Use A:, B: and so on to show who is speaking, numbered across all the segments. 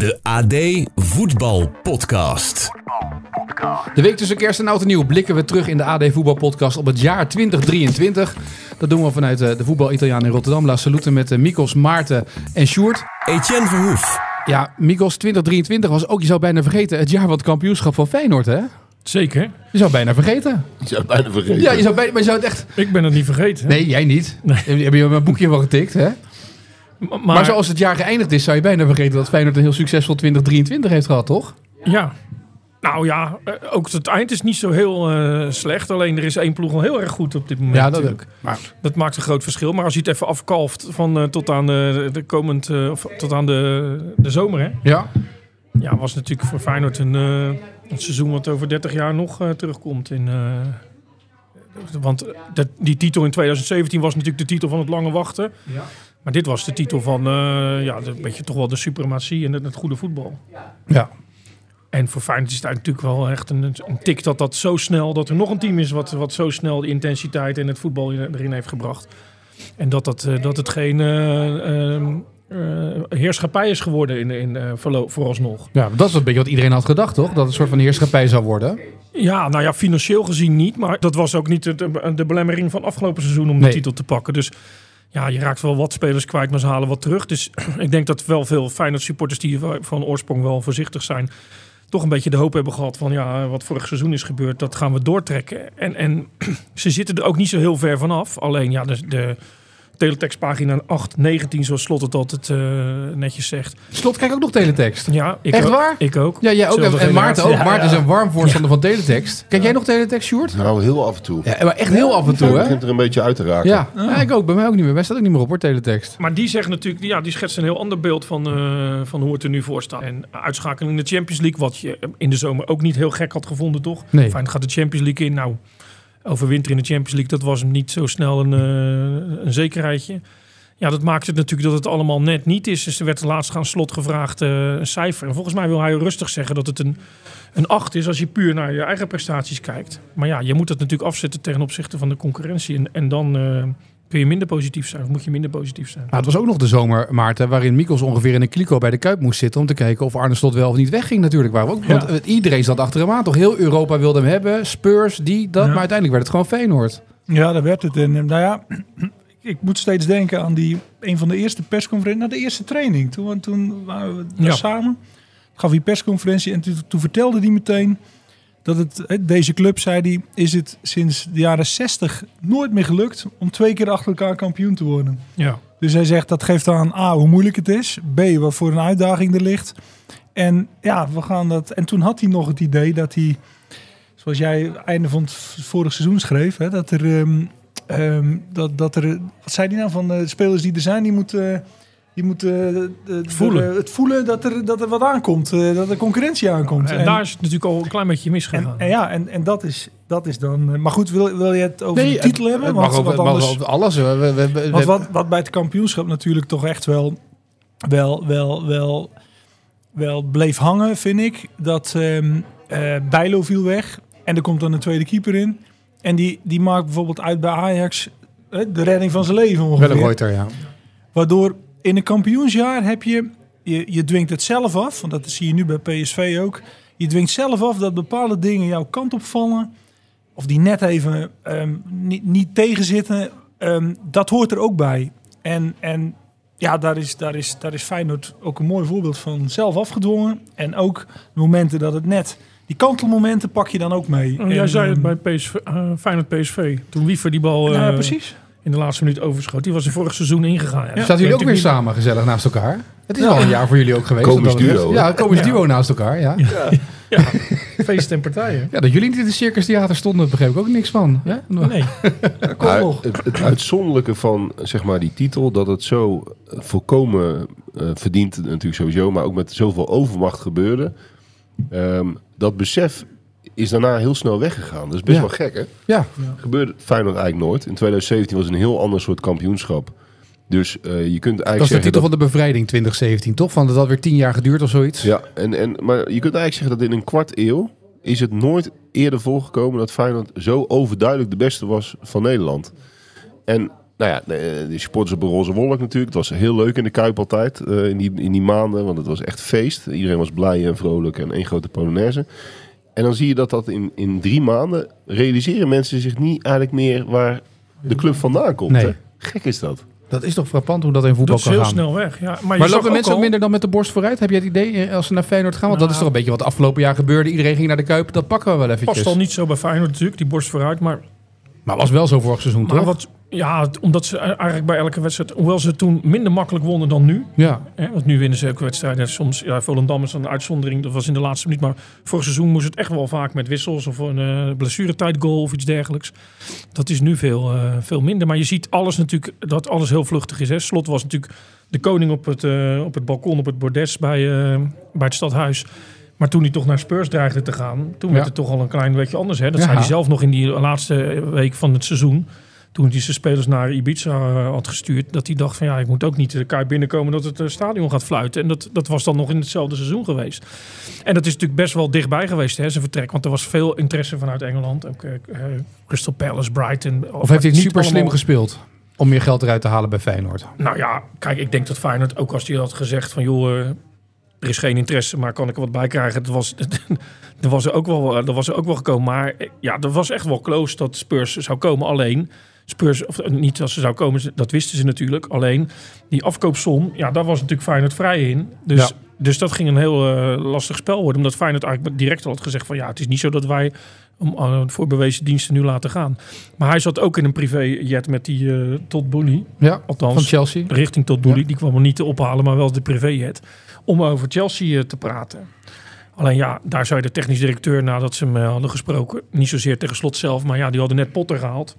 A: De AD Voetbal Podcast.
B: De week tussen kerst en oud en nieuw blikken we terug in de AD Voetbal Podcast op het jaar 2023. Dat doen we vanuit eh, de voetbal Italiaan in Rotterdam. La Salute met eh, Mikos, Maarten en Sjoerd.
A: Etienne Verhoef.
B: Ja, Mikos, 2023 was ook, je zou bijna vergeten, het jaar van het kampioenschap van Feyenoord, hè?
C: Zeker.
B: Je zou bijna vergeten.
D: Je zou het bijna vergeten.
B: Ja, je zou bijna, maar je zou het echt...
C: Ik ben het niet vergeten.
B: Nee, jij niet. Heb je mijn boekje wel getikt, hè?
C: Maar,
B: Maar, zoals het jaar geëindigd is, zou je bijna vergeten dat Feyenoord een heel succesvol 2023 heeft gehad, toch?
C: Ja. Nou ja, eh, ook het eind is niet zo heel eh, slecht. Alleen er is één ploeg wel heel erg goed op dit moment.
B: Ja, dat
C: natuurlijk.
B: Maar
C: Dat maakt een groot verschil. Maar als je het even afkalft van eh, tot aan, de, de komend, of tot aan de, de zomer, hè?
B: ja,
C: Ja, was natuurlijk voor Feyenoord een, een seizoen wat over 30 jaar nog terugkomt. In, want dat, die titel in 2017 was natuurlijk de titel van het lange wachten.
B: Ja.
C: Maar dit was de titel van eh, ja, een beetje toch wel de suprematie en het, het goede voetbal.
B: ja.
C: En voor Feyenoord is het natuurlijk wel echt een, een tik dat dat zo snel, dat er nog een team is wat, wat zo snel de intensiteit en het voetbal in- erin heeft gebracht. En dat, dat, eh, dat het geen eh, ehm, eh, heerschappij is geworden in, in, vooralsnog.
B: ja, dat is een beetje wat iedereen had gedacht, toch? Dat het een soort van heerschappij zou worden.
C: Ja, nou ja, financieel gezien niet. Maar dat was ook niet de, de belemmering van afgelopen seizoen om
B: Nee.
C: de titel te pakken. Dus ja, je raakt wel wat spelers kwijt, maar ze halen wat terug. Dus ik denk dat wel veel Feyenoord supporters die van oorsprong wel voorzichtig zijn... toch een beetje de hoop hebben gehad van ja, wat vorig seizoen is gebeurd, dat gaan we doortrekken. En, en ze zitten er ook niet zo heel ver vanaf. Alleen ja, de, de teletextpagina 8, 19, zoals Slot het altijd eh, netjes zegt.
B: Slot, kijk ook nog teletext.
C: Ja, ik
B: Echt
C: ook,
B: waar?
C: Ik ook.
B: Ja, jij ook. En,
C: Zelfde
B: en Maarten ook.
C: generatie.
B: Maarten is een warm voorstander van teletext. Kijk jij nog teletext, Sjoerd?
D: Nou, heel af en toe.
B: Ja, maar echt heel af en toe,
D: Het
B: hè?
D: begint er een beetje uit te raken.
B: Ja, ja, ik ook. Bij mij ook niet meer. Wij staat ook niet meer op, hoor, teletext.
C: Maar die zegt natuurlijk, ja, die schetst een heel ander beeld van, eh, van hoe het er nu voor staat. En uitschakeling in de Champions League, wat je in de zomer ook niet heel gek had gevonden, toch?
B: Nee.
C: Fijn, gaat de Champions League in. Nou, overwinter in de Champions League, dat was hem niet zo snel een, eh, een zekerheidje. Ja, dat maakt het natuurlijk dat het allemaal net niet is. Dus er werd laatst gaan slot gevraagd eh, een cijfer. En volgens mij wil hij rustig zeggen dat het een, een 8 is als je puur naar je eigen prestaties kijkt. Maar ja, je moet het natuurlijk afzetten ten opzichte van de concurrentie. En, en dan eh, kun je minder positief zijn. Of moet je minder positief zijn.
B: Nou, het was ook nog de zomer, Maarten, waarin Mikos ongeveer in een kliko bij de Kuip moest zitten om te kijken of Arne Slot wel of niet wegging natuurlijk. Waar we ook, want
C: Ja.
B: eh, iedereen zat achter hem aan. Toch heel Europa wilde hem hebben. Spurs, die, dat.
C: Ja.
B: Maar uiteindelijk werd het gewoon Feyenoord.
E: Ja, daar werd het. En eh, nou ja, ik moet steeds denken aan die een van de eerste persconferenties, nou de eerste training. Toen, toen waren we daar
C: Ja.
E: samen. Gaf hij persconferentie en toen, toen vertelde hij meteen dat het deze club zei hij is het sinds de jaren 60 nooit meer gelukt om twee keer achter elkaar kampioen te worden.
C: Ja.
E: Dus hij zegt dat geeft aan A hoe moeilijk het is, B wat voor een uitdaging er ligt. En ja, we gaan dat. En toen had hij nog het idee dat hij, zoals jij einde van het vorig seizoen schreef, hè, dat er, ehm, ehm, dat, dat er, wat zei hij nou van de spelers die er zijn, die moeten, die moeten eh, de- de-
C: Voelen.
E: het voelen dat er, dat er wat aankomt, eh, dat er concurrentie aankomt.
C: En, daar is het natuurlijk al een klein beetje misgegaan.
E: en ja, en, en dat is, dat is dan. eh, Maar goed, wil, wil je het over de
B: het-
E: titel hebben?
B: Het
E: Want,
B: mag mag
E: anders-
B: alles. We, we, we- we-
E: want wat, wat bij het kampioenschap natuurlijk toch echt wel, wel, wel, wel, wel bleef hangen, vind ik. Dat ehm eh, Bijlo viel weg en er komt dan een tweede keeper in. En die, die maakt bijvoorbeeld uit bij Ajax de redding van zijn leven
B: Wel
E: ongeveer.
B: een Reuter, ja.
E: Waardoor in een kampioensjaar heb je, je, je dwingt het zelf af, want dat zie je nu bij PSV ook. Je dwingt zelf af dat bepaalde dingen jouw kant opvallen. Of die net even ehm, niet, niet tegenzitten. Ehm, dat hoort er ook bij. En, en ja, daar is, daar, is, daar is Feyenoord ook een mooi voorbeeld van zelf afgedwongen. En ook de momenten dat het net... Die kantelmomenten pak je dan ook mee.
C: Jij
E: En,
C: zei het
E: ehm,
C: bij PSV, eh Feyenoord PSV. Toen Wiever die bal eh,
E: ja, precies.
C: In de laatste minuut overschoot. Die was er vorig seizoen ingegaan. Ja.
B: Zaten jullie ook weer samen gezellig naast elkaar? Het is al een jaar voor jullie ook geweest.
D: Komisch duo,
B: Ja, komisch
C: Ja.
B: duo naast elkaar, ja.
C: Ja, feest en partijen.
B: Ja, dat jullie niet in het Circus Theater stonden, begreep ik ook niks van. Ja?
C: Nee.
D: Het, het uitzonderlijke van zeg maar, die titel, dat het zo eh, volkomen eh, verdient natuurlijk sowieso, maar ook met zoveel overmacht gebeurde. Ehm, dat besef is daarna heel snel weggegaan. Dat is best
B: Ja.
D: wel gek, hè?
B: Ja,
D: Gebeurde Feyenoord eigenlijk nooit. In 2017 was het een heel ander soort kampioenschap. Dus eh, je kunt eigenlijk
B: dat is de titel van de bevrijding 2017, toch? Van dat had weer tien jaar geduurd of zoiets.
D: Ja, en, en, maar je kunt eigenlijk zeggen dat in een kwart eeuw is het nooit eerder voorgekomen dat Feyenoord zo overduidelijk de beste was van Nederland. En nou ja, de, de supporters op een roze wolk natuurlijk. Het was heel leuk in de Kuip altijd, eh, in, die, in die maanden. Want het was echt feest. Iedereen was blij en vrolijk en één grote Polonaise. En dan zie je dat dat in, in drie maanden... realiseren mensen zich niet eigenlijk meer waar de club vandaan komt.
B: Nee.
D: Hè? Gek is dat.
B: Dat is toch frappant hoe dat in voetbal
C: Dat is
B: kan
C: heel
B: gaan.
C: snel weg. Ja, maar je
B: Maar
C: zag
B: lopen mensen ook
C: al-
B: minder dan met de borst vooruit? Heb je het idee eh, als ze naar Feyenoord gaan? Want dat is
C: Nou.
B: toch een beetje wat afgelopen jaar gebeurde. Iedereen ging naar de Kuip. Dat pakken we wel eventjes.
C: Past al niet zo bij Feyenoord natuurlijk, die borst vooruit. Maar,
B: Maar was wel zo vorig seizoen,
C: maar
B: toch?
C: wat, ja, omdat ze eigenlijk bij elke wedstrijd... Hoewel ze toen minder makkelijk wonnen dan nu.
B: Ja.
C: Hè, want nu winnen ze ook wedstrijden. Soms, ja, Volendam is een uitzondering. Dat was in de laatste minuut. Maar vorig seizoen moest het echt wel vaak met wissels of een eh blessuretijd goal of iets dergelijks. Dat is nu veel, eh, veel minder. Maar je ziet alles natuurlijk, dat alles heel vluchtig is. Hè. Slot was natuurlijk de koning op het, eh, op het balkon, op het bordes bij, bij het stadhuis. Maar toen hij toch naar Spurs dreigde te gaan, toen
B: Ja.
C: werd het toch al een klein beetje anders. Hè? Dat
B: Ja.
C: zei hij zelf nog in die laatste week van het seizoen. Toen hij zijn spelers naar Ibiza eh, had gestuurd. Dat hij dacht van ja, ik moet ook niet de Kuip binnenkomen dat het eh, stadion gaat fluiten. En dat, dat was dan nog in hetzelfde seizoen geweest. En dat is natuurlijk best wel dichtbij geweest, hè, zijn vertrek. Want er was veel interesse vanuit Engeland. Ook eh, Crystal Palace, Brighton.
B: Of heeft hij het
C: Niet
B: super slim gespeeld? Om meer geld eruit te halen bij Feyenoord.
C: Nou ja, kijk, ik denk dat Feyenoord, ook als hij had gezegd van joh, er is geen interesse, maar kan ik er wat bij krijgen? Dat was, er was er ook wel, er was er ook wel gekomen. Maar ja, er was echt wel close dat Spurs zou komen. Alleen Spurs, of eh, niet dat ze zou komen, dat wisten ze natuurlijk. Alleen die afkoopsom, ja, daar was natuurlijk Feyenoord vrij in. Dus,
B: Ja.
C: dus dat ging een heel eh, lastig spel worden. Omdat Feyenoord eigenlijk direct al had gezegd van ja, het is niet zo dat wij hem eh, voor bewezen diensten nu laten gaan. Maar hij zat ook in een privéjet met die eh Todd Boehly.
B: Ja,
C: Althans,
B: van Chelsea.
C: richting tot Boehly.
B: Ja.
C: Die kwam hem niet te ophalen, maar wel de privéjet. Om over Chelsea te praten. Alleen ja, daar zou je de technisch directeur nadat ze hem hadden gesproken. Niet zozeer tegen Slot zelf, maar ja, die hadden net Potter gehaald.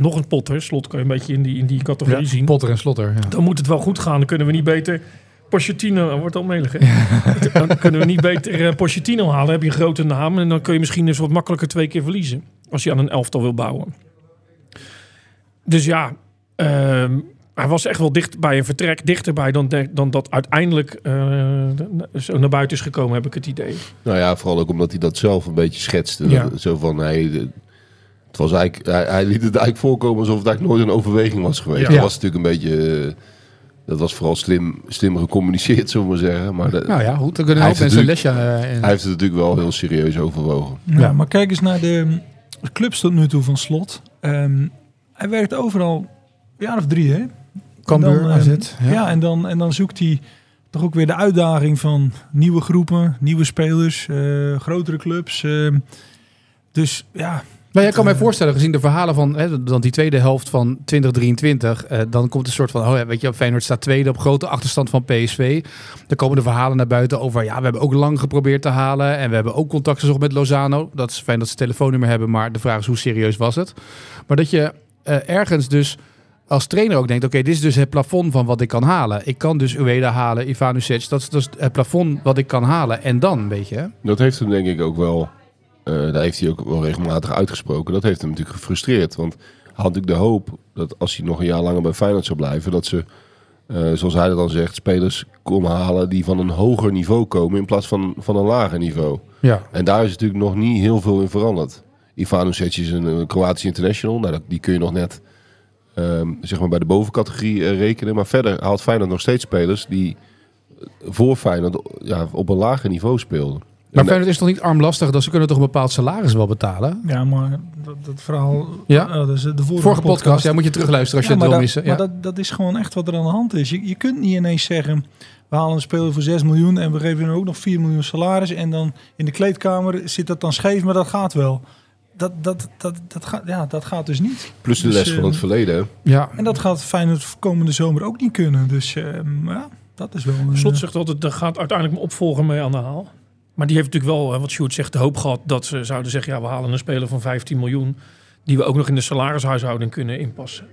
C: Nog een Potter. Slot kan je een beetje in die, in die categorie zien.
B: Potter en Slotter. Ja.
C: Dan moet het wel goed gaan. Dan kunnen we niet beter Pochettino, wordt al melig hè? Dan kunnen we niet beter Pochettino halen. Dan heb je een grote naam en dan kun je misschien eens wat makkelijker twee keer verliezen. Als je aan een elftal wil bouwen. Dus ja, ehm, hij was echt wel dicht bij een vertrek. Dichterbij dan, de- dan dat uiteindelijk eh, zo naar buiten is gekomen, heb ik het idee.
D: Nou ja, vooral ook omdat hij dat zelf een beetje schetste.
C: Ja.
D: Zo van, hij, de- het was eigenlijk, hij, hij liet het eigenlijk voorkomen alsof het eigenlijk nooit een overweging was geweest.
C: Ja.
D: Dat was natuurlijk een beetje... eh, dat was vooral slim, slim gecommuniceerd, zullen we maar zeggen. Maar de-
B: Nou ja, goed. Dan kunnen
D: Hij
B: ook mensen lesje eh, in.
D: hij heeft het natuurlijk wel heel serieus overwogen.
E: Ja,
B: Ja.
E: maar kijk eens naar de de clubs tot nu toe van Slot. Ehm, hij werkt overal een jaar of drie, hè?
B: Cambuur, AZ.
E: ehm,
B: Ja.
E: Ja, en, dan, en dan zoekt hij toch ook weer de uitdaging van nieuwe groepen, nieuwe spelers, eh, grotere clubs. ehm. dus ja,
B: Maar jij kan mij voorstellen, gezien de verhalen van hè, dan die tweede helft van 2023, eh, dan komt een soort van, oh ja, weet je, Feyenoord staat tweede op grote achterstand van PSV. Dan komen de verhalen naar buiten over, ja, we hebben ook lang geprobeerd te halen en we hebben ook contact gezocht met Lozano. Dat is fijn dat ze telefoonnummer hebben, maar de vraag is hoe serieus was het? Maar dat je eh, ergens dus als trainer ook denkt, oké, dit is dus het plafond van wat ik kan halen. Ik kan dus Ueda halen, Ivanovic, dat is het plafond wat ik kan halen. En dan, weet je?
D: Dat heeft hem denk ik ook wel... eh, daar heeft hij ook wel regelmatig uitgesproken. Dat heeft hem natuurlijk gefrustreerd. Want hij had natuurlijk de hoop dat als hij nog een jaar langer bij Feyenoord zou blijven... dat ze, eh, zoals hij dat dan zegt, spelers kon halen die van een hoger niveau komen... in plaats van, van een lager niveau.
B: Ja.
D: En daar is natuurlijk nog niet heel veel in veranderd. Ivanovic is een, een Kroatisch international. Nou, dat, die kun je nog net ehm, zeg maar bij de bovencategorie eh, rekenen. Maar verder haalt Feyenoord nog steeds spelers die voor Feyenoord ja, op een lager niveau speelden.
B: Maar
D: En,
B: Feyenoord is toch niet armlastig, dat ze kunnen toch een bepaald salaris wel betalen?
E: ja maar dat, dat verhaal...
B: Ja?
E: dat is de vorige,
B: Vorige podcast, ja, moet je terugluisteren als je het wil missen. Ja.
E: Maar dat, dat is gewoon echt wat er aan de hand is. Je, je kunt niet ineens zeggen, we halen een speler voor 6 miljoen en we geven hem ook nog 4 miljoen salaris. En dan in de kleedkamer zit dat dan scheef, maar dat gaat wel. Dat, dat, dat, dat, gaat, ja, dat gaat dus niet.
D: plus de
E: Dus,
D: les van het
E: eh,
D: verleden.
B: ja.
E: En dat gaat Feyenoord komende zomer ook niet kunnen. Dus eh, ja, dat is wel... een-
C: Slot zegt altijd, er gaat uiteindelijk een opvolger mee aan de haal. Maar die heeft natuurlijk wel, wat Sjoerd zegt, de hoop gehad dat ze zouden zeggen... ja, we halen een speler van 15 miljoen... die we ook nog in de salarishuishouding kunnen inpassen.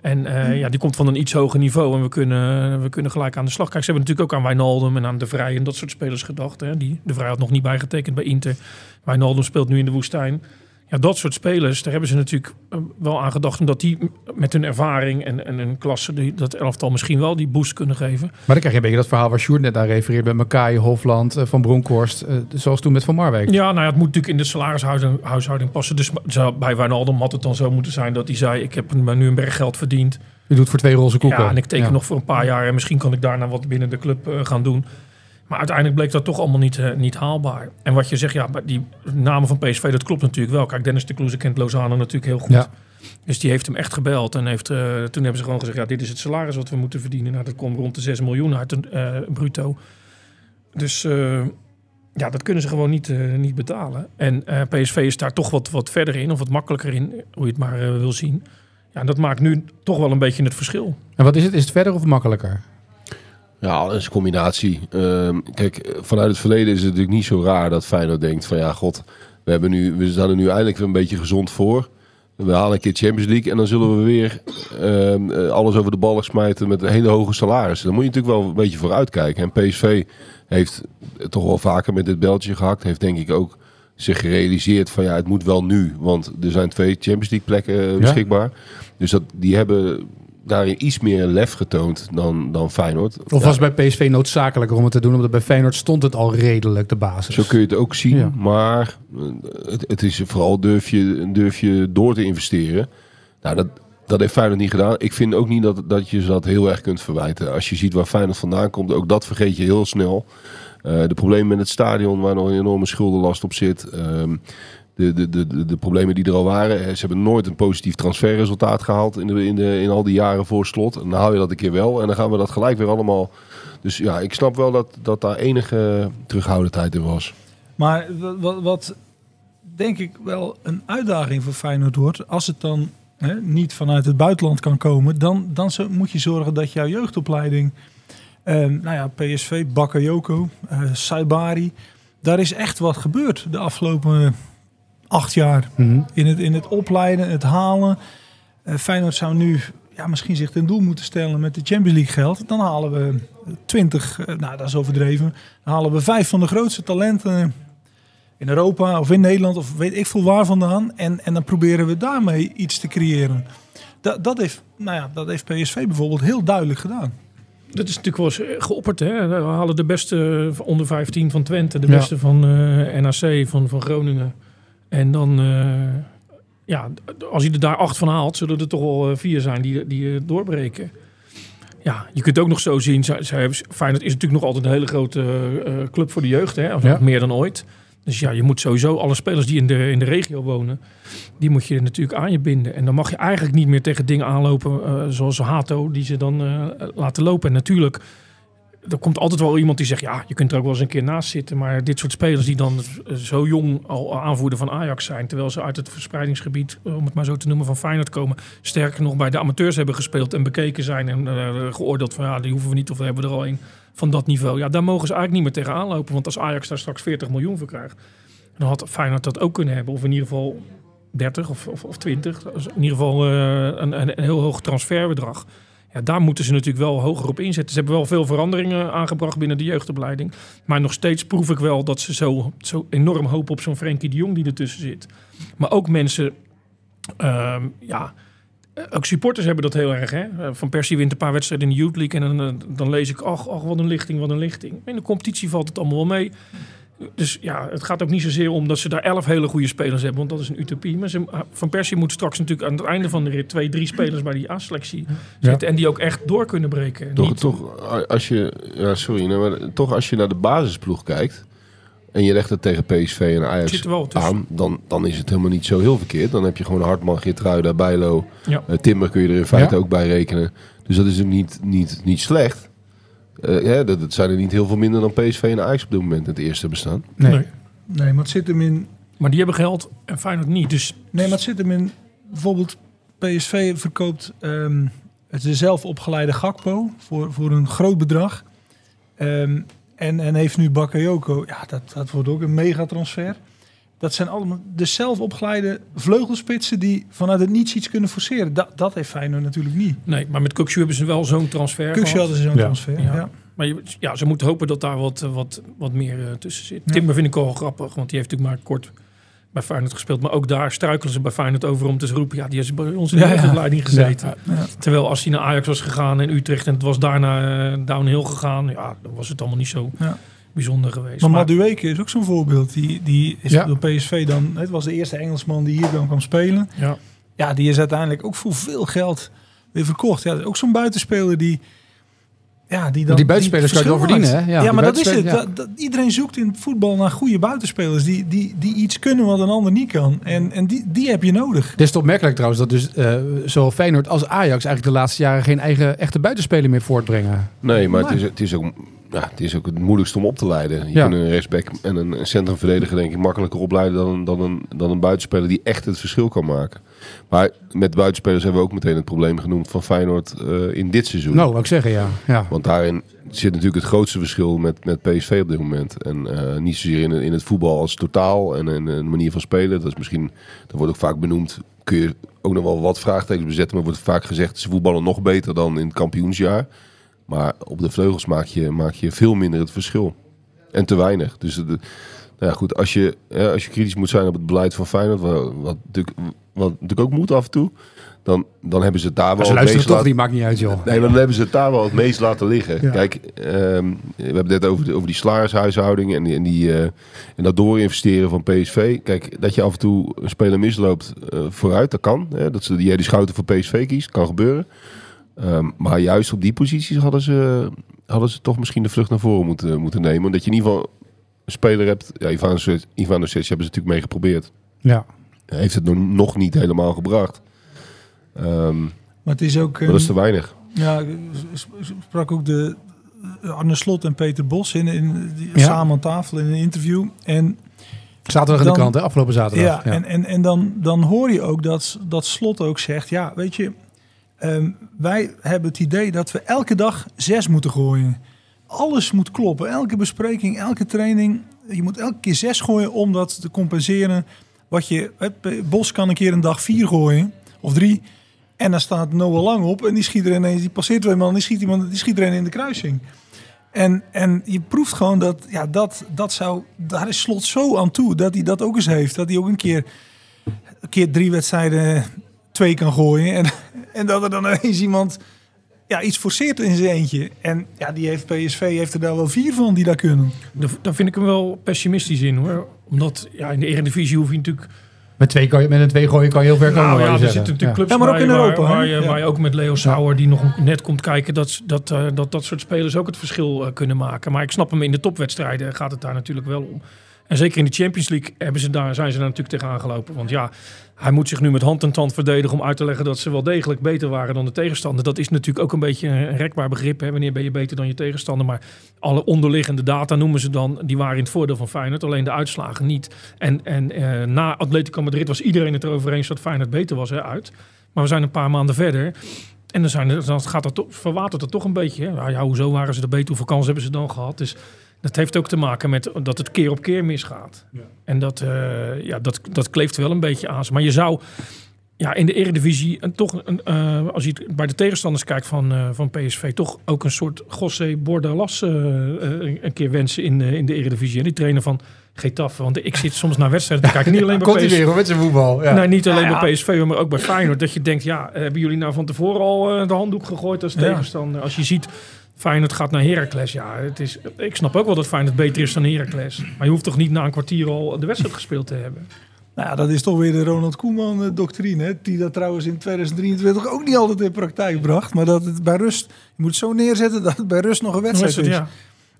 C: En eh, ja, die komt van een iets hoger niveau en we kunnen, we kunnen gelijk aan de slag. Kijk, ze hebben natuurlijk ook aan Wijnaldum en aan De Vrij en dat soort spelers gedacht. Hè. Die, de Vrij had nog niet bijgetekend bij Inter. Wijnaldum speelt nu in de woestijn. Ja, dat soort spelers, daar hebben ze natuurlijk eh, wel aan gedacht... omdat die met hun ervaring en, en hun klasse... Die, dat elftal misschien wel die boost kunnen geven.
B: Maar dan krijg je een beetje dat verhaal waar Sjoerd net aan refereert... bij Makai, Hofland, eh, Van Bronckhorst, eh, zoals toen met Van Marwijk.
C: Ja, nou ja, het moet natuurlijk in de salarishuishouding passen. Dus bij Wijnaldum had het dan zo moeten zijn dat hij zei... ik heb nu een berg geld verdiend.
B: Je doet voor twee roze koeken.
C: Ja, en ik teken
B: Ja.
C: nog voor een paar jaar en misschien kan ik daarna wat binnen de club gaan doen. Maar uiteindelijk bleek dat toch allemaal niet, eh, niet haalbaar. En wat je zegt, ja, maar die namen van PSV, dat klopt natuurlijk wel. Kijk, Dennis de Kloeze kent Lozano natuurlijk heel goed.
B: Ja.
C: Dus die heeft hem echt gebeld. En heeft, eh, toen hebben ze gewoon gezegd, ja, dit is het salaris wat we moeten verdienen. Nou, dat komt rond de 6 miljoen uit, eh, bruto. Dus ja, dat kunnen ze gewoon niet, niet betalen. En PSV is daar toch wat, wat verder in, of wat makkelijker in, hoe je het maar wil zien. Ja, en dat maakt nu toch wel een beetje het verschil.
B: En wat is het? Is het verder of makkelijker?
D: Ja, dat is een combinatie. Ehm, kijk, vanuit het verleden is het natuurlijk niet zo raar dat Feyenoord denkt van ja, god, we, hebben nu, we staan er nu eindelijk weer een beetje gezond voor. We halen een keer Champions League en dan zullen we weer ehm, eh, alles over de ballen smijten met een hele hoge salaris. Dan moet je natuurlijk wel een beetje vooruit kijken. En PSV heeft toch wel vaker met dit beltje gehakt. Heeft denk ik ook zich gerealiseerd van ja, het moet wel nu. Want er zijn twee Champions League plekken eh, beschikbaar. Dus dat, die hebben daarin iets meer lef getoond dan, dan Feyenoord.
B: Of was het bij PSV noodzakelijker om het te doen? Omdat bij Feyenoord stond het al redelijk, de basis.
D: Zo kun je het ook zien,
B: Ja.
D: maar eh, het, het is vooral durf je, durf je door te investeren. Nou, dat, dat heeft Feyenoord niet gedaan. Ik vind ook niet dat, dat je ze dat heel erg kunt verwijten. Als je ziet waar Feyenoord vandaan komt, ook dat vergeet je heel snel. Eh, de problemen met het stadion, waar nog een enorme schuldenlast op zit. Ehm, de, de, de, de, problemen die er al waren. Eh, Ze hebben nooit een positief transferresultaat gehaald in, de, in, de, in al die jaren voor slot. En dan hou je dat een keer wel. En dan gaan we dat gelijk weer allemaal... Dus ja, ik snap wel dat, dat daar enige terughoudendheid in was.
E: Maar wat, wat, denk ik wel een uitdaging voor Feyenoord wordt, als het dan hè, niet vanuit het buitenland kan komen, dan, dan moet je zorgen dat jouw jeugdopleiding, ehm, nou ja, PSV, Bakayoko, eh Saibari, daar is echt wat gebeurd de afgelopen acht jaar.
B: Mhm.
E: In het, in het opleiden, het halen. Eh, Feyenoord zou nu ja, misschien zich ten doel moeten stellen met de Champions League geld. Dan halen we 20, eh, nou dat is overdreven. Dan halen we vijf van de grootste talenten in Europa of in Nederland of weet ik veel waar vandaan. En, en dan proberen we daarmee iets te creëren. Dat, dat, heeft, nou ja, dat heeft PSV bijvoorbeeld heel duidelijk gedaan.
C: Dat is natuurlijk wel eens geopperd. Hè? We halen de beste van onder 15 van Twente, de
B: Ja.
C: beste van eh, NAC, van, van Groningen. En dan, eh, ja, als je er daar acht van haalt, zullen er toch wel eh, vier zijn die, die eh, doorbreken. Ja, je kunt ook nog zo zien, zij, Feyenoord is natuurlijk nog altijd een hele grote club voor de jeugd, hè? Of
B: Ja.
C: meer dan ooit. Dus ja, je moet sowieso alle spelers die in de, in de regio wonen, die moet je natuurlijk aan je binden. En dan mag je eigenlijk niet meer tegen dingen aanlopen zoals Hato, die ze dan laten lopen. En natuurlijk, er komt altijd wel iemand die zegt, ja, je kunt er ook wel eens een keer naast zitten. Maar dit soort spelers die dan zo jong al aanvoerder van Ajax zijn, terwijl ze uit het verspreidingsgebied, eh, om het maar zo te noemen, van Feyenoord komen. Sterker nog, bij de amateurs hebben gespeeld en bekeken zijn en eh, geoordeeld van, ja, die hoeven we niet of we hebben er al een van dat niveau. Ja, daar mogen ze eigenlijk niet meer tegenaan lopen. Want als Ajax daar straks 40 miljoen voor krijgt, dan had Feyenoord dat ook kunnen hebben. Of in ieder geval 30 of, of, of 20. Dus in ieder geval eh, een, een heel hoog transferbedrag. Ja, daar moeten ze natuurlijk wel hoger op inzetten. Ze hebben wel veel veranderingen aangebracht binnen de jeugdopleiding. Maar nog steeds proef ik wel dat ze zo, zo enorm hopen op zo'n Frenkie de Jong die ertussen zit. Maar ook mensen, ehm, ja, ook supporters hebben dat heel erg. Hè? Eh, Van Persie wint een paar wedstrijden in de Youth League. En dan, eh, dan lees ik, ach, ach, wat een lichting, wat een lichting. In de competitie valt het allemaal wel mee. Dus ja, het gaat ook niet zozeer om dat ze daar elf hele goede spelers hebben. Want dat is een utopie. Maar ze, Van Persie moet straks natuurlijk aan het einde van de rit... twee, drie spelers bij die A-selectie zitten. En die ook echt door kunnen breken.
D: Toch,
C: Niet-
D: toch, als je, ja, sorry, maar toch als je naar de basisploeg kijkt en je legt het tegen PSV en Ajax aan, dan, dan is het helemaal niet zo heel verkeerd. Dan heb je gewoon Hartman, Geertruida, Bijlo,
C: Ja.
D: eh, Timber kun je er in feite
B: Ja.
D: ook bij rekenen. Dus dat is ook niet, niet, niet slecht. Eh, ja, dat, dat zijn er niet heel veel minder dan PSV en Ajax op dit moment in het eerste bestaan.
B: Nee.
C: Nee.
E: Nee, maar het zit hem in
C: Maar die hebben geld en Feyenoord niet. Dus
E: Nee, maar het zit hem in bijvoorbeeld PSV verkoopt ehm, het is zelf opgeleide Gakpo voor, voor een groot bedrag. Ehm, en, en heeft nu Bakayoko. Ja, dat, dat wordt ook een megatransfer. Dat zijn allemaal de zelf opgeleide vleugelspitsen die vanuit het niets iets kunnen forceren. Dat, dat heeft Feyenoord natuurlijk niet.
C: nee, maar met Kukshu hebben ze wel zo'n transfer gehad.
E: hadden ze zo'n
B: Ja.
E: transfer.
C: Ja.
E: Ja.
C: Maar je, ja, ze moeten hopen dat daar wat, wat, wat meer eh, tussen zit. Timber vind ik wel grappig, want die heeft natuurlijk maar kort bij Feyenoord gespeeld. Maar ook daar struikelen ze bij Feyenoord over om te roepen... ja, die is bij ons in de
E: Ja, ja.
C: jeugdopleiding gezeten.
E: Ja.
C: Terwijl als hij naar Ajax was gegaan en Utrecht... en het was daarna eh, downhill gegaan... ja, dan was het allemaal niet zo
E: Ja.
C: Bijzonder geweest.
E: Maar
C: Maar,
E: Madueke is ook zo'n voorbeeld. Die, die is
B: Ja.
E: door PSV dan... Het was de eerste Engelsman die hier dan kwam spelen.
C: ja,
E: Ja, die is uiteindelijk ook voor veel geld weer verkocht. Ja, ook zo'n buitenspeler die... Ja, die, dan,
B: die buitenspelers kan je wel verdienen, hè?
E: Ja,
B: Ja,
E: maar dat is het.
B: buitenspelers,
E: Dat, dat- iedereen zoekt in het voetbal naar goede buitenspelers die, die, die iets kunnen wat een ander niet kan. En, en die, die heb je nodig.
B: Het is toch opmerkelijk trouwens dat dus eh, zowel Feyenoord als Ajax eigenlijk de laatste jaren geen eigen echte buitenspeler meer voortbrengen.
D: Nee, maar het is, het, is ook, ja, het is ook het moeilijkst om op te leiden. Je
B: Ja.
D: kunt een rechtsback en een centrumverdediger denk ik makkelijker opleiden dan, een- dan, een, dan een buitenspeler die echt het verschil kan maken. Maar met buitenspelers hebben we ook meteen het probleem genoemd van Feyenoord eh, in dit seizoen.
B: Nou, wou ik zeggen, ja. ja.
D: Want daarin zit natuurlijk het grootste verschil met, met PSV op dit moment. En eh, niet zozeer in, in het voetbal als totaal en in de manier van spelen. Dat is misschien, dat wordt ook vaak benoemd. Kun je ook nog wel wat vraagtekens bezetten. Maar wordt vaak gezegd, ze voetballen nog beter dan in het kampioensjaar. Maar op de vleugels maak je, maak je veel minder het verschil. En te weinig. Dus de, nou ja, goed, als je, ja, als je kritisch moet zijn op het beleid van Feyenoord, wat, wat, natuurlijk, wat natuurlijk ook moet af en toe, dan, dan hebben ze het daar wel het meest
B: toch, die maakt niet uit, joh.
D: Nee, maar dan hebben ze het daar wel het meest laten liggen.
B: Ja.
D: Kijk, ehm, we hebben het net over, de, over die salarishuishouding en, die, en, die, eh, en dat doorinvesteren van PSV. Kijk, dat je af en toe een speler misloopt eh, vooruit, dat kan. Hè? Dat ze die, die Schouten voor PSV kiest, kan gebeuren. Ehm, maar juist op die posities hadden ze, hadden ze toch misschien de vlucht naar voren moeten, moeten nemen. Omdat je in ieder geval een speler hebt. Ja, Ivan Ivan hebben ze natuurlijk mee geprobeerd.
B: Ja.
D: Heeft het nog, nog niet helemaal gebracht. Ehm,
E: Maar het is ook...
D: maar dat is
E: ehm,
D: te weinig.
E: Ja, sprak ook de Arne Slot en Peter Bos in, in, die-
B: Ja.
E: samen aan tafel in een interview. En,
B: Zaterdag in
E: Dan-
B: de krant, hè? Afgelopen zaterdag.
E: ja,
B: Ja.
E: en, en, en dan, dan hoor je ook dat, dat Slot ook zegt... Ja, weet je, ehm, wij hebben het idee dat we elke dag zes moeten gooien. Alles moet kloppen. Elke bespreking, elke training. Je moet elke keer zes gooien om dat te compenseren. Wat je, het Bos kan een keer een dag vier gooien. Of drie. En dan staat Noah Lang op. En die schiet er ineens, die passeert twee man. Die schiet, iemand, die schiet er een in de kruising. En, en je proeft gewoon dat, ja, dat, dat zou, daar is Slot zo aan toe. Dat hij dat ook eens heeft. Dat hij ook een keer, een keer drie wedstrijden twee kan gooien. En, en dat er dan ineens iemand ja, iets forceert in zijn eentje. En ja, die heeft PSV heeft er daar wel vier van die daar kunnen.
C: Daar, vind ik hem wel pessimistisch in hoor. Omdat ja, in de Eredivisie hoef je natuurlijk...
B: Met, twee kan je, met een twee gooien kan je heel ver komen.
C: Nou ja, er
B: zeggen.
C: zitten natuurlijk clubs
E: Ja, maar ook in
C: waar-
E: Europa, hè?
C: Waar, je,
E: Ja.
C: waar je ook met Leo Sauer, die nog net komt kijken, dat dat, eh, dat dat soort spelers ook het verschil eh, kunnen maken. Maar ik snap hem in de topwedstrijden gaat het daar natuurlijk wel om. En zeker in de Champions League hebben ze daar, zijn ze daar natuurlijk tegenaan gelopen. Want ja, hij moet zich nu met hand en tand verdedigen om uit te leggen dat ze wel degelijk beter waren dan de tegenstander. Dat is natuurlijk ook een beetje een rekbaar begrip. Hè? Wanneer ben je beter dan je tegenstander? Maar alle onderliggende data noemen ze dan, die waren in het voordeel van Feyenoord. Alleen de uitslagen niet. En, en eh, na Atletico Madrid was iedereen het erover eens dat Feyenoord beter was hè, uit. Maar we zijn een paar maanden verder. En dan, dan gaat dat verwatert het toch een beetje. Ja, hoezo waren ze er beter? Hoeveel kansen hebben ze dan gehad? Dus dat heeft ook te maken met dat het keer op keer misgaat. En dat, eh, ja, dat, dat kleeft wel een beetje aan ze. Maar je zou ja, in de Eredivisie een, toch, een, eh, als je bij de tegenstanders kijkt van, eh, van PSV, toch ook een soort José Bordalas eh, eh, een keer wensen in, eh, in de Eredivisie. En die trainer van Getafe. Want ik zit soms naar wedstrijden te kijken. Niet alleen bij PSV.
B: weer met zijn voetbal. Ja.
C: Nee, niet alleen
E: Nou ja.
C: bij PSV, maar ook bij Feyenoord. Dat je denkt, ja, hebben jullie nou van tevoren al eh, de handdoek gegooid als
E: Ja.
C: tegenstander? Als je ziet, Feyenoord gaat naar Heracles. Ja, het is, ik snap ook wel dat Feyenoord beter is dan Heracles. Maar je hoeft toch niet na een kwartier al de wedstrijd gespeeld te hebben?
E: Nou ja, dat is toch weer de Ronald Koeman eh, doctrine. hè, Die dat trouwens in 2023 ook niet altijd in praktijk bracht. Maar dat het bij rust, je moet zo neerzetten dat het bij rust nog een wedstrijd is.
C: Ja.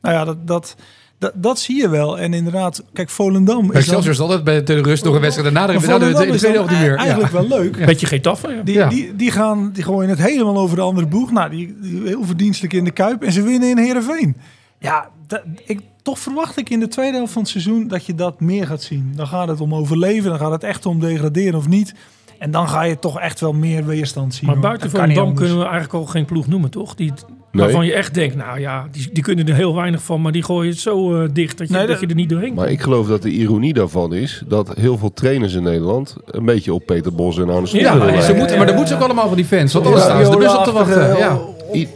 E: Nou ja, dat, dat, dat, dat zie je wel. En inderdaad, kijk, Volendam
B: Bij
E: is
B: Excelsior is altijd bij de rust nog een wedstrijd. Daarna de, daarna de,
E: Volendam
B: de
E: is
B: niet meer.
E: Eigenlijk
B: Ja.
E: wel leuk.
C: Beetje Getafe, ja.
E: Die,
B: Ja.
E: die, die, gaan, die gooien het helemaal over de andere boeg. Nou, die, die heel verdienstelijk in de Kuip. En ze winnen in Heerenveen. Ja, dat, ik, toch verwacht ik in de tweede helft van het seizoen dat je dat meer gaat zien. Dan gaat het om overleven. Dan gaat het echt om degraderen of niet. En dan ga je toch echt wel meer weerstand zien.
C: Maar
E: hoor.
C: buiten Volendam
E: anders.
C: kunnen we eigenlijk al geen ploeg noemen, toch? Die,
D: Nee.
C: Waarvan je echt denkt, nou ja, die, die kunnen er heel weinig van. Maar die gooien het zo eh, dicht dat je,
E: Nee,
C: dat
E: dat-
C: je er niet doorheen
D: Maar
C: komt.
D: ik geloof dat de ironie daarvan is dat heel veel trainers in Nederland een beetje op Peter Bos en Arne Slot
B: Ja, ze
D: lijken.
B: moeten, maar dat moeten ze ook allemaal van die fans. Want anders
E: Ja,
B: staan ze de bus op te wachten. Ja.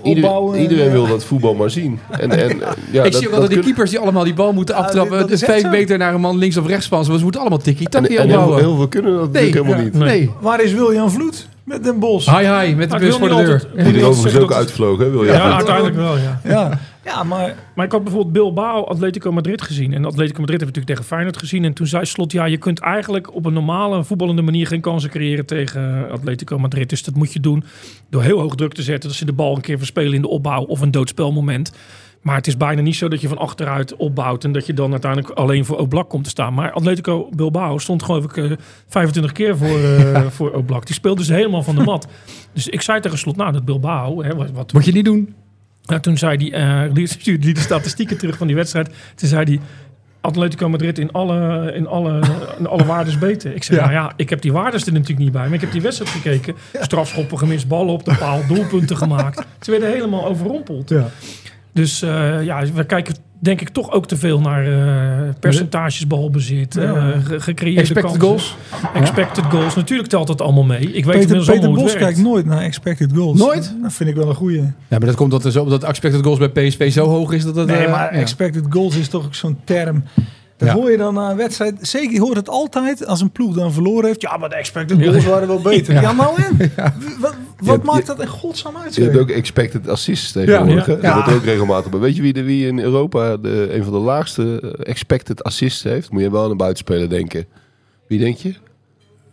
E: Opbouwen.
D: iedereen
E: Ja.
D: wil dat voetbal maar zien. En, en, ja,
B: ik zie ook altijd die
D: kun-
B: keepers die allemaal die bal moeten aftrappen.
E: dat is echt
B: vijf
E: zo.
B: meter naar een man links of rechts passen. Ze moeten allemaal
D: En,
B: tikkie-takkie
D: en heel,
B: opbouwen.
D: heel veel kunnen dat
B: Nee,
D: natuurlijk helemaal
B: ja,
D: niet.
B: nee.
E: Waar is William Vloed? Met Den Bos.
B: Hi hi, met de
C: ik
B: bus voor de deur.
D: Die er
C: dat
D: overigens ook
C: dat-
D: uitvlogen, hè, wil je?
C: Ja, uiteindelijk wel, ja.
E: Ja, Ja, maar
C: Maar ik had bijvoorbeeld Bilbao Atletico Madrid gezien. En Atletico Madrid hebben natuurlijk tegen Feyenoord gezien. En toen zei Slot, ja, je kunt eigenlijk op een normale voetballende manier geen kansen creëren tegen Atletico Madrid. Dus dat moet je doen door heel hoog druk te zetten. Dat ze de bal een keer verspelen in de opbouw of een doodspelmoment. Maar het is bijna niet zo dat je van achteruit opbouwt en dat je dan uiteindelijk alleen voor Oblak komt te staan. Maar Atletico Bilbao stond geloof ik eh, 25 keer voor, eh voor Oblak. Die speelde dus helemaal van de mat. Dus ik zei tegen Slot, nou dat Bilbao, hè, wat, wat,
B: Moet je niet doen.
C: Nou, toen zei hij, uh, die stuurde die de statistieken terug van die wedstrijd. Toen zei hij, Atletico Madrid in alle, in alle, in alle waardes beter. Ik zei,
B: Ja.
C: nou ja, ik heb die waardes er natuurlijk niet bij. Maar ik heb die wedstrijd gekeken. Strafschoppen gemist, ballen op de paal, doelpunten gemaakt. Ze werden helemaal overrompeld.
B: Ja.
C: Dus eh, ja, we kijken denk ik toch ook te veel naar eh, percentages balbezit, eh, ge- gecreëerde
B: Expected
C: kansen.
B: goals.
C: Expected goals. Natuurlijk telt dat allemaal mee. Ik weet
E: Peter,
C: inmiddels
E: Peter Bos
C: werkt.
E: kijkt nooit naar expected goals.
B: Nooit?
E: Dat vind ik wel een goeie.
B: Ja, maar dat komt dat, er zo, dat expected goals bij PSV zo hoog is dat het...
E: Nee,
B: eh,
E: maar
B: ja.
E: expected goals is toch ook zo'n term. Dat
B: Ja.
E: hoor je dan na een wedstrijd. Zeker, je hoort het altijd als een ploeg dan verloren heeft. Ja, maar de expected
C: Ja.
E: goals waren wel beter.
B: Ja.
E: Ja, nou en? Wat, wat
D: Je-
E: maakt
D: je-
E: dat in godsnaam uit?
D: Je hebt ook expected assists tegenwoordig.
C: Ja.
D: Dat
E: Ja.
D: wordt ook regelmatig. Maar weet je wie, de, wie in Europa de, een van de laagste eh, expected assists heeft? Moet je wel aan een buitenspeler denken. Wie denk je?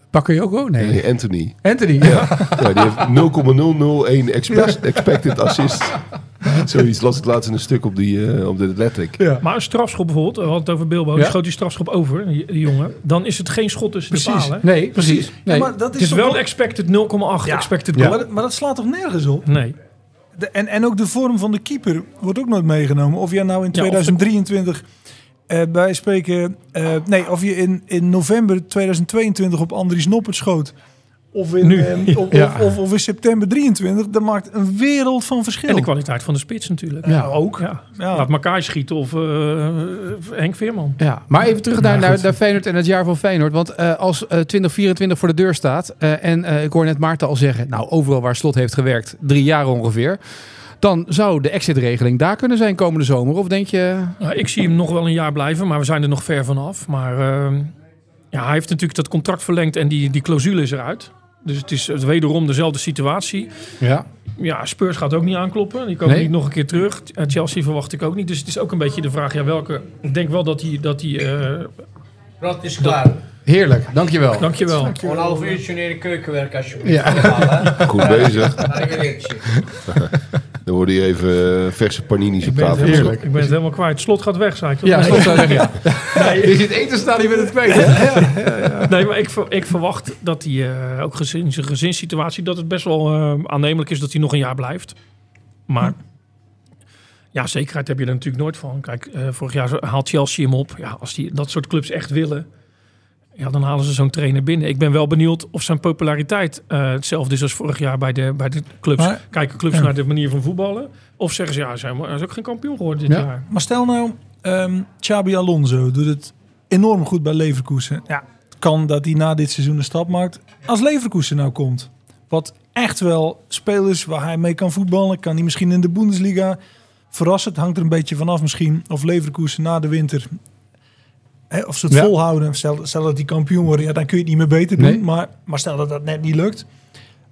B: Pakken je ook? Oh, nee.
D: Nee, Anthony.
B: Anthony. Ja.
D: Ja, die heeft 0,001 expe- expected assists. Zoiets las ik laatst in een stuk op, die, eh, op de Athletic.
B: Ja.
C: Maar een strafschop bijvoorbeeld, we hadden het over Bilbao,
B: Ja.
C: die schoot die strafschop over, die, jongen. Dan is het geen schot tussen de
B: Precies.
C: palen.
B: Nee, precies. Nee.
E: Ja, maar dat
C: Het
E: is,
C: is
E: toch
C: wel expected 0,8
E: Ja.
C: expected
B: Ja.
C: goal.
E: Maar, maar dat slaat toch nergens op?
C: Nee.
E: De- en, en ook de vorm van de keeper wordt ook nooit meegenomen. Of jij nou in
C: Ja, of de-
E: 2023 eh bij spreken... eh, nee, of je in, in november 2022 op Andries Noppert schoot. Of in,
C: Nu.
E: eh, of,
B: Ja.
E: of, of, of in september 23. Dat maakt een wereld van verschil.
C: En de kwaliteit van de spits natuurlijk.
B: Ja.
E: ook.
C: Ja.
E: Ja.
C: Laat Makai schieten of eh, Henk Veerman.
B: Ja, maar even terug naar,
C: Ja,
B: naar, naar Feyenoord en het jaar van Feyenoord. Want eh, als eh, 2024 voor de deur staat... eh, en eh, ik hoor net Maarten al zeggen... nou, overal waar Slot heeft gewerkt, drie jaar ongeveer... dan zou de exit-regeling daar kunnen zijn komende zomer. Of denk je...
C: Nou, ik zie hem nog wel een jaar blijven, maar we zijn er nog ver vanaf. Maar eh, ja, hij heeft natuurlijk dat contract verlengd en die, die clausule is eruit. Dus het is wederom dezelfde situatie.
B: Ja.
C: Ja, Spurs gaat ook niet aankloppen. Die komen
B: Nee.
C: niet nog een keer terug. Eh, Chelsea verwacht ik ook niet. Dus het is ook een beetje de vraag, ja, welke... Ik denk wel dat hij... Dat hij eh,
F: Brad is klaar.
B: Heerlijk, dankjewel.
C: dankjewel.
F: Gewoon een half uurtje in de keukenwerk alsjeblieft.
B: Ja.
D: Goed bezig. Dan worden hier even eh, verse paninis
C: Ik
D: op
C: ben, het
D: tafel.
C: ik ben het helemaal kwijt. Slot gaat weg, zei ik.
B: Ja. Slot zou zeggen, ja. Je zit eten staan, je bent het kwijt.
C: Nee, maar ik, ik verwacht dat hij eh, ook gezien zijn gezinssituatie, dat het best wel eh, aannemelijk is dat hij nog een jaar blijft. Maar ja, zekerheid heb je er natuurlijk nooit van. Kijk, eh, vorig jaar haalt Chelsea hem op. Ja, als die dat soort clubs echt willen, ja, dan halen ze zo'n trainer binnen. Ik ben wel benieuwd of zijn populariteit eh, hetzelfde is als vorig jaar bij de, bij de clubs.
E: Maar-
C: Kijken clubs
E: Ja.
C: naar de manier van voetballen? Of zeggen ze, ja, helemaal- hij is ook geen kampioen geworden dit
B: Ja.
C: jaar.
E: Maar stel nou, ehm Xabi Alonso doet het enorm goed bij Leverkusen. Ja, het kan dat hij na dit seizoen een stap maakt. Als Leverkusen nou komt, wat echt wel spelers waar hij mee kan voetballen, kan hij misschien in de Bundesliga verrassen. Het hangt er een beetje vanaf misschien of Leverkusen na de winter, hè, of ze het
B: Ja.
E: volhouden. Stel, stel dat die kampioen worden, ja, dan kun je het niet meer beter doen.
B: Nee.
E: Maar, maar stel dat dat net niet lukt,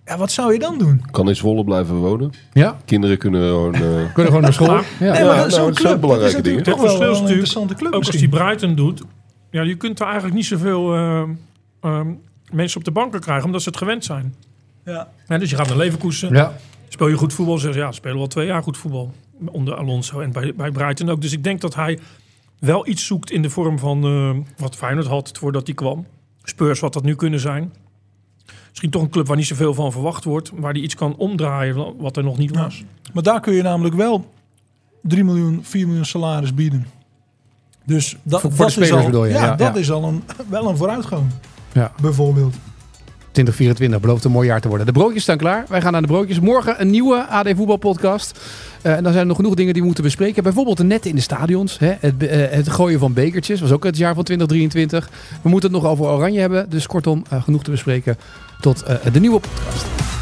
E: ja, wat zou je dan doen?
D: Kan in Zwolle blijven wonen.
B: Ja,
D: Kinderen kunnen gewoon... eh,
B: kunnen gewoon naar school. Ja.
E: Nee, maar dat
D: nou,
E: is zo'n
D: zijn
E: club.
D: belangrijke
E: dat is natuurlijk toch wel een interessante club
C: Ook als die Brighton doet. Ja, je kunt er eigenlijk niet zoveel eh, ehm, mensen op de banken krijgen, omdat ze het gewend zijn.
E: Ja.
C: Ja, dus je gaat naar Leverkusen,
B: Ja.
C: speel je goed voetbal, zeggen ze, ja, ze spelen wel twee jaar goed voetbal. Onder Alonso en bij, bij Brighton ook. Dus ik denk dat hij wel iets zoekt in de vorm van eh, wat Feyenoord had voordat hij kwam. Spurs wat dat nu kunnen zijn. Misschien toch een club waar niet zoveel van verwacht wordt. Waar hij iets kan omdraaien wat er nog niet
E: Ja.
C: was.
E: Maar daar kun je namelijk wel 3 miljoen, 4 miljoen salaris bieden. Dus dat,
B: Voor- voor
E: dat
B: de
E: is al,
B: bedoel je,
E: Ja,
B: ja,
E: dat
B: ja.
E: is al een, wel een vooruitgang.
B: Ja.
E: Bijvoorbeeld.
B: 2024 belooft een mooi jaar te worden. De broodjes staan klaar. Wij gaan naar de broodjes. Morgen een nieuwe AD Voetbal podcast. Eh, en dan zijn er nog genoeg dingen die we moeten bespreken. Bijvoorbeeld de netten in de stadions. Hè? Het, eh, het gooien van bekertjes. Was ook het jaar van 2023. We moeten het nog over Oranje hebben. Dus kortom, eh, genoeg te bespreken. Tot de nieuwe podcast.